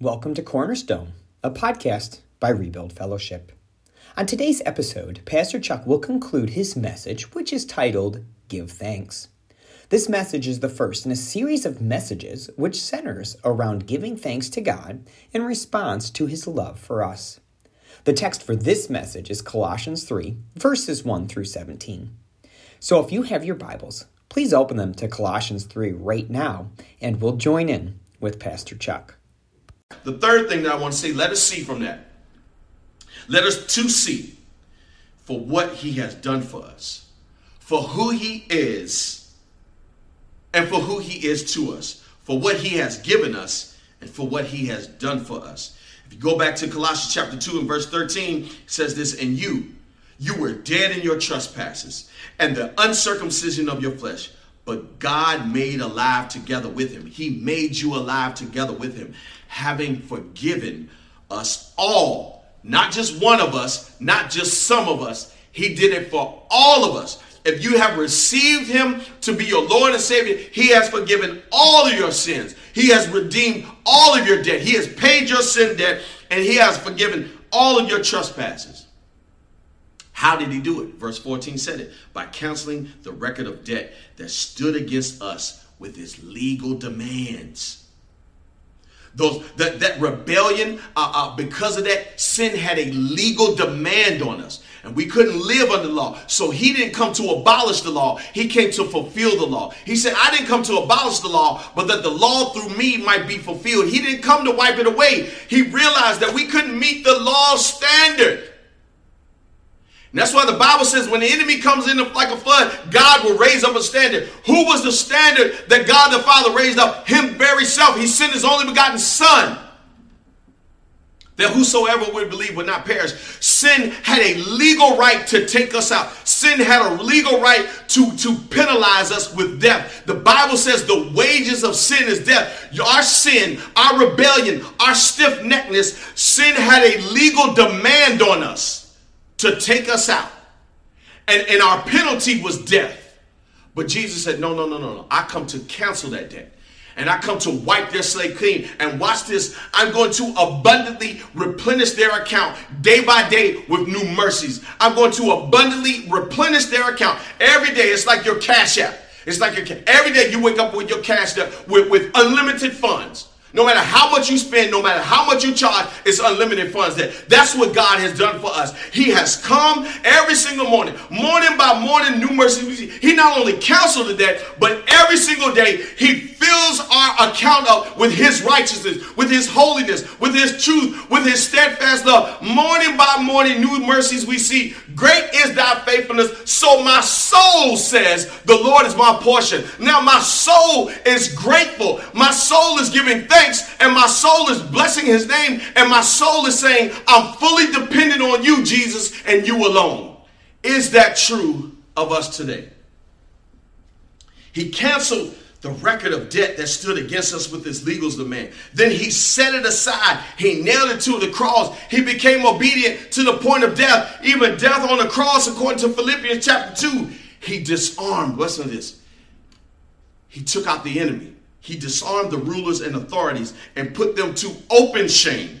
Welcome to Cornerstone, a podcast by Rebuild Fellowship. On today's episode, Pastor Chuck will conclude his message, which is titled Give Thanks. This message is the first in a series of messages which centers around giving thanks to God in response to his love for us. The text for this message is Colossians 3, verses 1 through 17. So if you have your Bibles, please open them to Colossians 3 right now, and we'll join in with Pastor Chuck. The third thing that I want to say, let us see from that. Let us to see for what he has done for us, for who he is, and for who he is to us, for what he has given us, and for what he has done for us. If you go back to Colossians chapter 2 and verse 13, it says this, and you, you were dead in your trespasses and the uncircumcision of your flesh, but God made alive together with him. He made you alive together with him, having forgiven us all, not just one of us, not just some of us. He did it for all of us. If you have received him to be your Lord and Savior, he has forgiven all of your sins. He has redeemed all of your debt. He has paid your sin debt and he has forgiven all of your trespasses. How did he do it? Verse 14 said it by canceling the record of debt that stood against us with its legal demands. Those that, that rebellion, uh, uh, because of that, sin had a legal demand on us. And we couldn't live under the law. So he didn't come to abolish the law. He came to fulfill the law. He said, I didn't come to abolish the law, but that the law through me might be fulfilled. He didn't come to wipe it away. He realized that we couldn't meet the law standard. And that's why the Bible says when the enemy comes in like a flood, God will raise up a standard. Who was the standard that God the Father raised up? Him very self. He sent his only begotten Son. That whosoever would believe would not perish. Sin had a legal right to take us out. Sin had a legal right to, to penalize us with death. The Bible says the wages of sin is death. Our sin, our rebellion, our stiff neckedness, sin had a legal demand on us to take us out. And, and our penalty was death. But Jesus said, No, no, no, no, no. I come to cancel that debt. And I come to wipe their slate clean. And watch this. I'm going to abundantly replenish their account day by day with new mercies. I'm going to abundantly replenish their account every day. It's like your cash app. It's like your every day you wake up with your cash with, with unlimited funds. No matter how much you spend, no matter how much you charge, it's unlimited funds there. That's what God has done for us. He has come every single morning, morning by morning, new mercies. He not only counseled the debt, but every single day, He fills our account up with His righteousness, with His holiness, with His truth, with His steadfast love. Morning by morning, new mercies we see. Great is thy faithfulness. So my soul says, The Lord is my portion. Now my soul is grateful. My soul is giving thanks and my soul is blessing his name and my soul is saying, I'm fully dependent on you, Jesus, and you alone. Is that true of us today? He canceled the record of debt that stood against us with his legal demand. Then he set it aside. He nailed it to the cross. He became obedient to the point of death, even death on the cross, according to Philippians chapter 2. He disarmed, listen to this. He took out the enemy. He disarmed the rulers and authorities and put them to open shame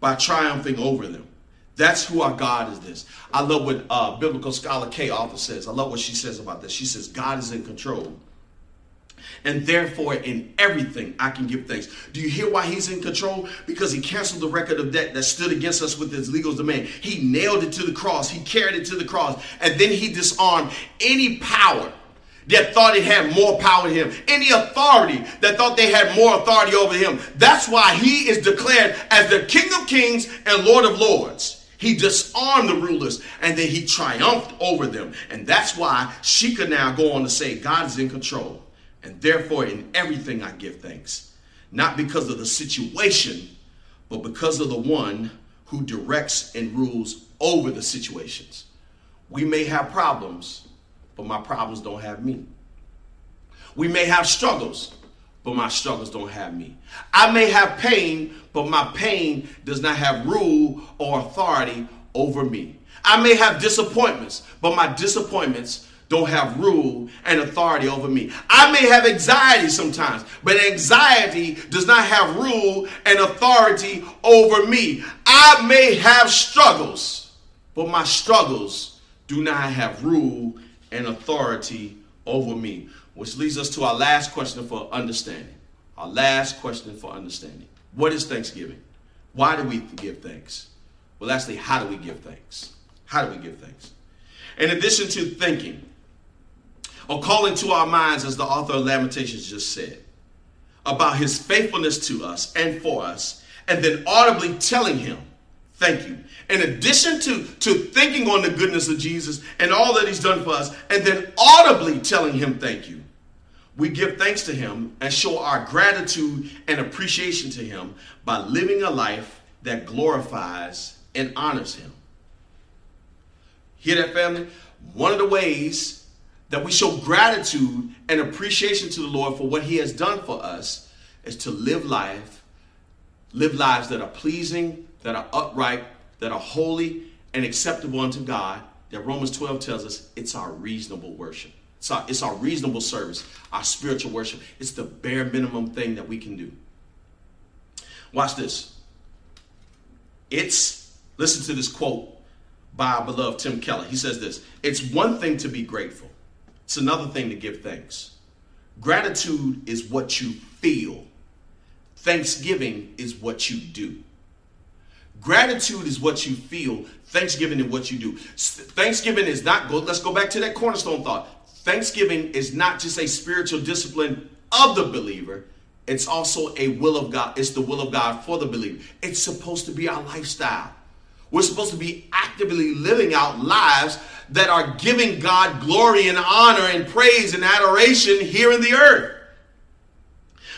by triumphing over them. That's who our God is this. I love what uh, biblical scholar Kay Arthur says. I love what she says about this. She says, God is in control. And therefore, in everything, I can give thanks. Do you hear why he's in control? Because he canceled the record of debt that stood against us with his legal demand. He nailed it to the cross, he carried it to the cross, and then he disarmed any power that thought it had more power than him, any authority that thought they had more authority over him. That's why he is declared as the King of Kings and Lord of Lords. He disarmed the rulers and then he triumphed over them. And that's why she could now go on to say, God is in control. And therefore, in everything I give thanks. Not because of the situation, but because of the one who directs and rules over the situations. We may have problems, but my problems don't have me. We may have struggles, but my struggles don't have me. I may have pain, but my pain does not have rule or authority over me. I may have disappointments, but my disappointments don't have rule and authority over me. I may have anxiety sometimes, but anxiety does not have rule and authority over me. I may have struggles, but my struggles do not have rule and authority over me. Which leads us to our last question for understanding. Our last question for understanding. What is Thanksgiving? Why do we give thanks? Well, actually, how do we give thanks? How do we give thanks? In addition to thinking, or calling to our minds, as the author of Lamentations just said, about his faithfulness to us and for us, and then audibly telling him, Thank you. In addition to, to thinking on the goodness of Jesus and all that he's done for us, and then audibly telling him thank you, we give thanks to him and show our gratitude and appreciation to him by living a life that glorifies and honors him. Hear that, family? One of the ways that we show gratitude and appreciation to the Lord for what he has done for us is to live life, live lives that are pleasing that are upright, that are holy and acceptable unto God, that Romans 12 tells us it's our reasonable worship. It's our, it's our reasonable service, our spiritual worship. It's the bare minimum thing that we can do. Watch this. It's, listen to this quote by our beloved Tim Keller. He says this It's one thing to be grateful, it's another thing to give thanks. Gratitude is what you feel, thanksgiving is what you do. Gratitude is what you feel. Thanksgiving is what you do. Thanksgiving is not go. Let's go back to that cornerstone thought. Thanksgiving is not just a spiritual discipline of the believer. It's also a will of God. It's the will of God for the believer. It's supposed to be our lifestyle. We're supposed to be actively living out lives that are giving God glory and honor and praise and adoration here in the earth.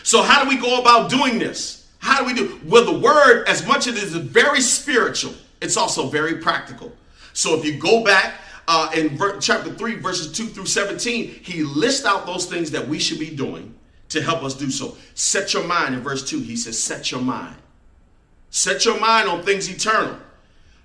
So, how do we go about doing this? How do we do? Well, the word, as much as it is very spiritual, it's also very practical. So if you go back uh, in ver- chapter 3, verses 2 through 17, he lists out those things that we should be doing to help us do so. Set your mind in verse 2, he says, Set your mind. Set your mind on things eternal.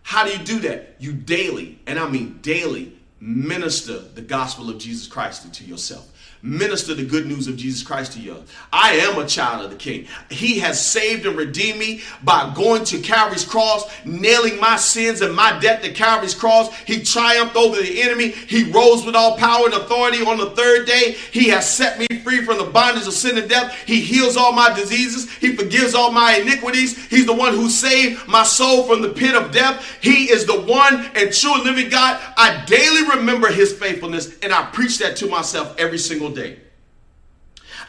How do you do that? You daily, and I mean daily, minister the gospel of Jesus Christ into yourself minister the good news of Jesus Christ to you. I am a child of the King. He has saved and redeemed me by going to Calvary's cross, nailing my sins and my debt to Calvary's cross. He triumphed over the enemy. He rose with all power and authority on the third day. He has set me free from the bondage of sin and death. He heals all my diseases. He forgives all my iniquities. He's the one who saved my soul from the pit of death. He is the one and true living God. I daily remember his faithfulness and I preach that to myself every single day.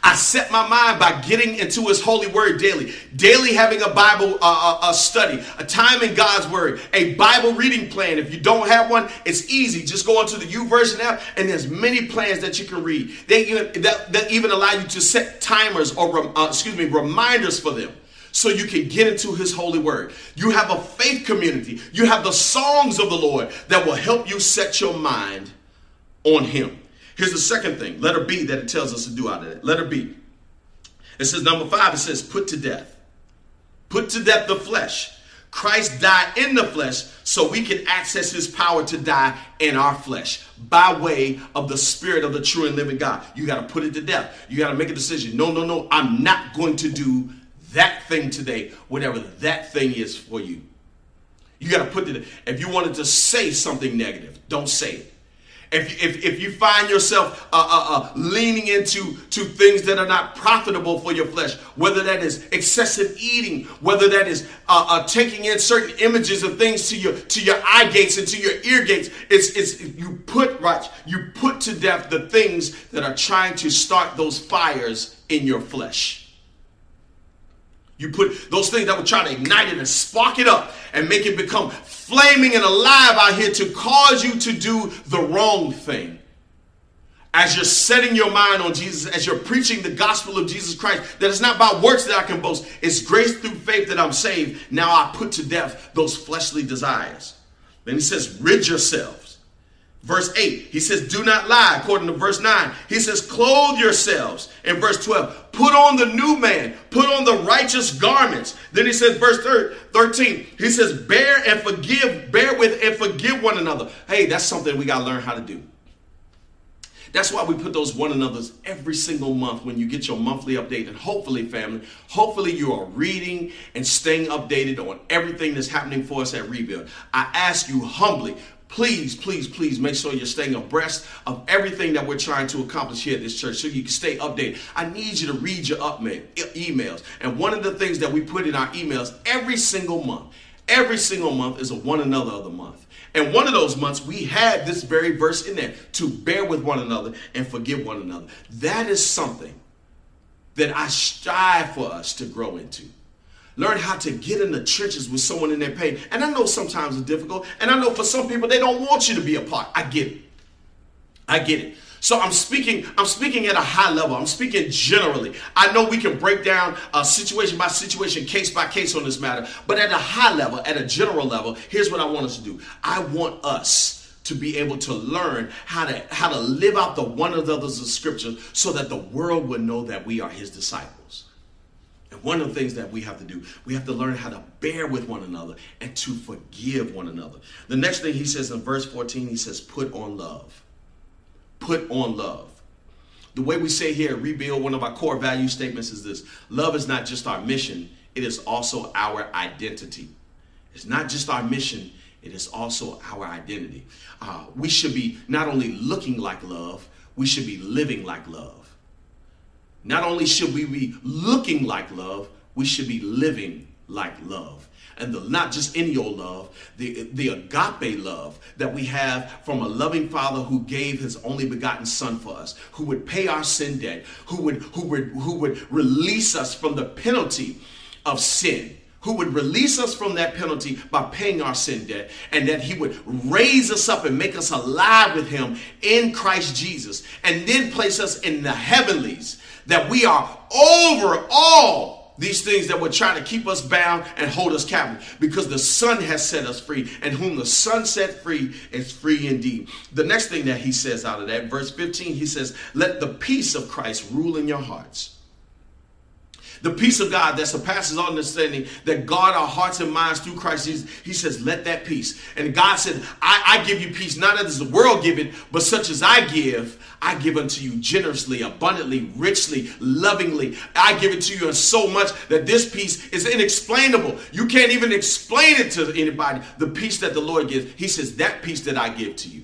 I set my mind by getting into His holy word daily, daily having a Bible uh, a study, a time in God's word, a Bible reading plan. If you don't have one, it's easy. Just go onto the YouVersion app, and there's many plans that you can read. They even that, that even allow you to set timers or uh, excuse me reminders for them so you can get into his holy word. You have a faith community. You have the songs of the Lord that will help you set your mind on him. Here's the second thing, letter B, that it tells us to do out of it. Letter B. It says, number five, it says, put to death. Put to death the flesh. Christ died in the flesh so we can access his power to die in our flesh by way of the spirit of the true and living God. You got to put it to death. You got to make a decision. No, no, no. I'm not going to do that thing today, whatever that thing is for you. You got to put it, if you wanted to say something negative, don't say it. If, if, if you find yourself uh, uh, uh, leaning into to things that are not profitable for your flesh, whether that is excessive eating, whether that is uh, uh, taking in certain images of things to your to your eye gates and to your ear gates, it's, it's you put right, you put to death the things that are trying to start those fires in your flesh. You put those things that will try to ignite it and spark it up and make it become flaming and alive out here to cause you to do the wrong thing. As you're setting your mind on Jesus, as you're preaching the gospel of Jesus Christ, that it's not by works that I can boast, it's grace through faith that I'm saved. Now I put to death those fleshly desires. Then he says, rid yourselves Verse 8, he says, Do not lie, according to verse 9. He says, Clothe yourselves. In verse 12, put on the new man, put on the righteous garments. Then he says, verse 13, he says, Bear and forgive, bear with and forgive one another. Hey, that's something we got to learn how to do. That's why we put those one another's every single month when you get your monthly update. And hopefully, family, hopefully you are reading and staying updated on everything that's happening for us at Rebuild. I ask you humbly, please, please, please make sure you're staying abreast of everything that we're trying to accomplish here at this church so you can stay updated. I need you to read your up emails. And one of the things that we put in our emails every single month, every single month is a one another of the month. And one of those months, we had this very verse in there to bear with one another and forgive one another. That is something that I strive for us to grow into. Learn how to get in the trenches with someone in their pain. And I know sometimes it's difficult. And I know for some people, they don't want you to be a part. I get it. I get it. So I'm speaking, I'm speaking at a high level. I'm speaking generally. I know we can break down a situation by situation, case by case on this matter, but at a high level, at a general level, here's what I want us to do. I want us to be able to learn how to how to live out the one of the others of scripture so that the world would know that we are his disciples. And one of the things that we have to do, we have to learn how to bear with one another and to forgive one another. The next thing he says in verse 14, he says, put on love put on love. The way we say here, rebuild, one of our core value statements is this love is not just our mission, it is also our identity. It's not just our mission, it is also our identity. Uh, we should be not only looking like love, we should be living like love. Not only should we be looking like love, we should be living like love. And the not just any old love, the, the agape love that we have from a loving father who gave his only begotten son for us, who would pay our sin debt, who would, who would, who would release us from the penalty of sin who would release us from that penalty by paying our sin debt, and that he would raise us up and make us alive with him in Christ Jesus, and then place us in the heavenlies, that we are over all these things that would try to keep us bound and hold us captive because the Son has set us free, and whom the Son set free is free indeed. The next thing that he says out of that, verse 15, he says, Let the peace of Christ rule in your hearts the peace of God that surpasses all understanding, that guard our hearts and minds through Christ Jesus. He says, let that peace. And God said, I, I give you peace, not as the world give it, but such as I give, I give unto you generously, abundantly, richly, lovingly. I give it to you so much that this peace is inexplainable. You can't even explain it to anybody. The peace that the Lord gives. He says, that peace that I give to you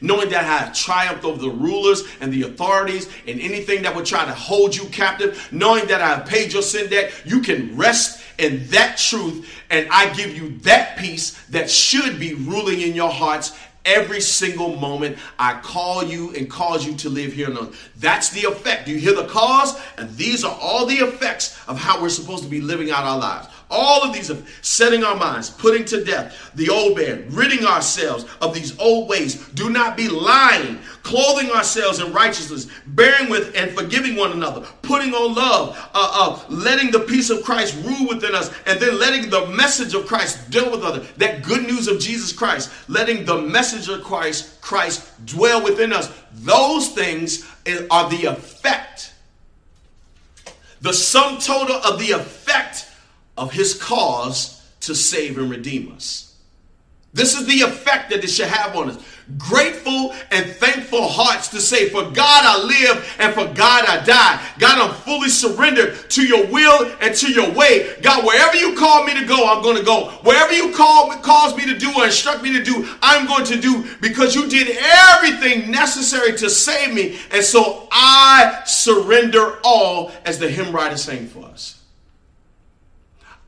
knowing that I have triumphed over the rulers and the authorities and anything that would try to hold you captive, knowing that I have paid your sin debt, you can rest in that truth, and I give you that peace that should be ruling in your hearts every single moment I call you and cause you to live here on earth. That's the effect. Do you hear the cause? And these are all the effects of how we're supposed to be living out our lives. All of these are setting our minds, putting to death the old man, ridding ourselves of these old ways. Do not be lying, clothing ourselves in righteousness, bearing with and forgiving one another, putting on love, uh, uh, letting the peace of Christ rule within us, and then letting the message of Christ deal with others. That good news of Jesus Christ, letting the message of Christ, Christ dwell within us. Those things are the effect, the sum total of the effect of his cause to save and redeem us. This is the effect that it should have on us. Grateful and thankful hearts to say, For God I live and for God I die. God, I'm fully surrendered to your will and to your way. God, wherever you call me to go, I'm going to go. Wherever you call cause me to do or instruct me to do, I'm going to do because you did everything necessary to save me. And so I surrender all, as the hymn writer sang for us.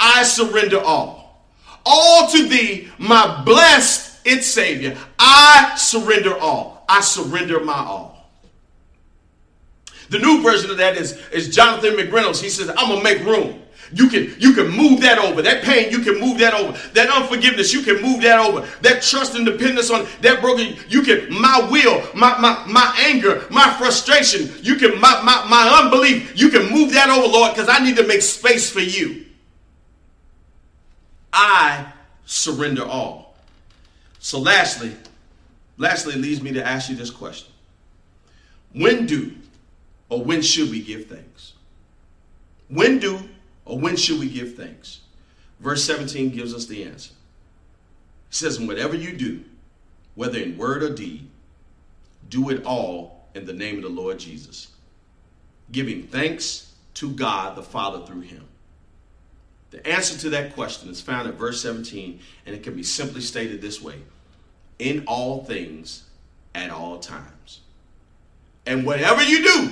I surrender all. All to thee, my blessed its Savior. I surrender all. I surrender my all. The new version of that is, is Jonathan McReynolds. He says, I'm gonna make room. You can you can move that over. That pain, you can move that over. That unforgiveness, you can move that over. That trust and dependence on that broken, you can my will, my my, my anger, my frustration, you can my, my, my unbelief, you can move that over, Lord, because I need to make space for you. I surrender all. So lastly, lastly leads me to ask you this question. When do or when should we give thanks? When do or when should we give thanks? Verse 17 gives us the answer. It says, whatever you do, whether in word or deed, do it all in the name of the Lord Jesus, giving thanks to God the Father through him. The answer to that question is found in verse 17, and it can be simply stated this way In all things, at all times. And whatever you do,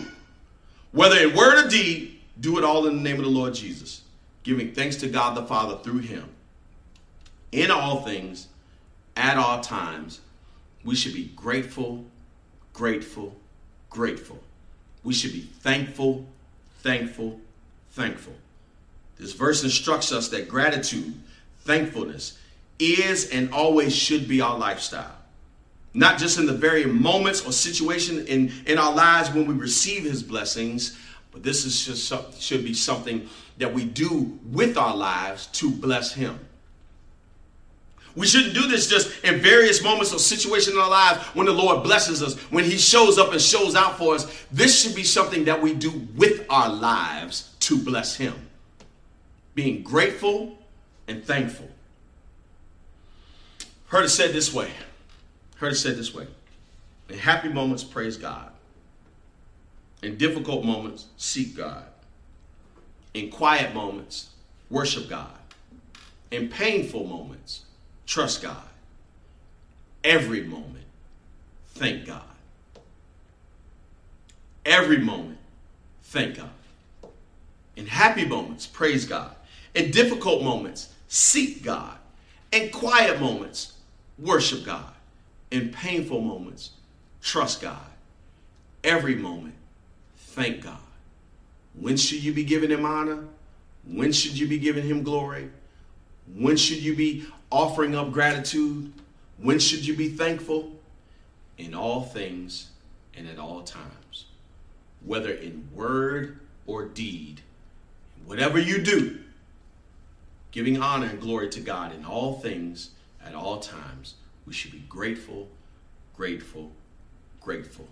whether in word or deed, do it all in the name of the Lord Jesus, giving thanks to God the Father through him. In all things, at all times, we should be grateful, grateful, grateful. We should be thankful, thankful, thankful. This verse instructs us that gratitude, thankfulness, is and always should be our lifestyle. Not just in the very moments or situation in, in our lives when we receive his blessings, but this is just should be something that we do with our lives to bless him. We shouldn't do this just in various moments or situations in our lives when the Lord blesses us, when He shows up and shows out for us. This should be something that we do with our lives to bless Him. Being grateful and thankful. Heard it said this way. Heard it said this way. In happy moments, praise God. In difficult moments, seek God. In quiet moments, worship God. In painful moments, Trust God. Every moment, thank God. Every moment, thank God. In happy moments, praise God. In difficult moments, seek God. In quiet moments, worship God. In painful moments, trust God. Every moment, thank God. When should you be giving him honor? When should you be giving him glory? When should you be offering up gratitude? When should you be thankful? In all things and at all times, whether in word or deed, whatever you do, giving honor and glory to God in all things at all times, we should be grateful, grateful, grateful.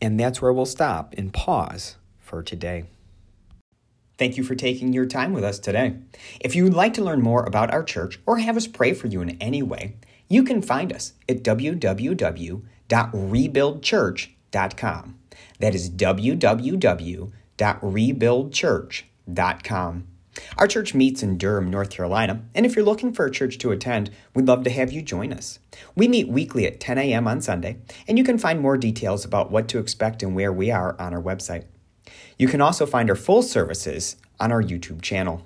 And that's where we'll stop and pause for today. Thank you for taking your time with us today. If you would like to learn more about our church or have us pray for you in any way, you can find us at www.rebuildchurch.com. That is www.rebuildchurch.com. Our church meets in Durham, North Carolina, and if you're looking for a church to attend, we'd love to have you join us. We meet weekly at 10 a.m. on Sunday, and you can find more details about what to expect and where we are on our website. You can also find our full services on our YouTube channel.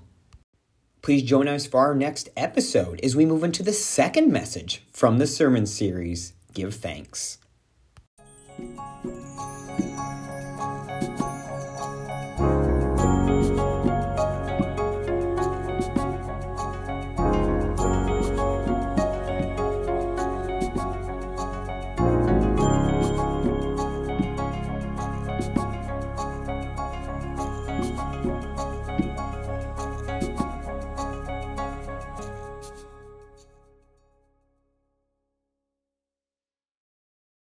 Please join us for our next episode as we move into the second message from the sermon series Give Thanks.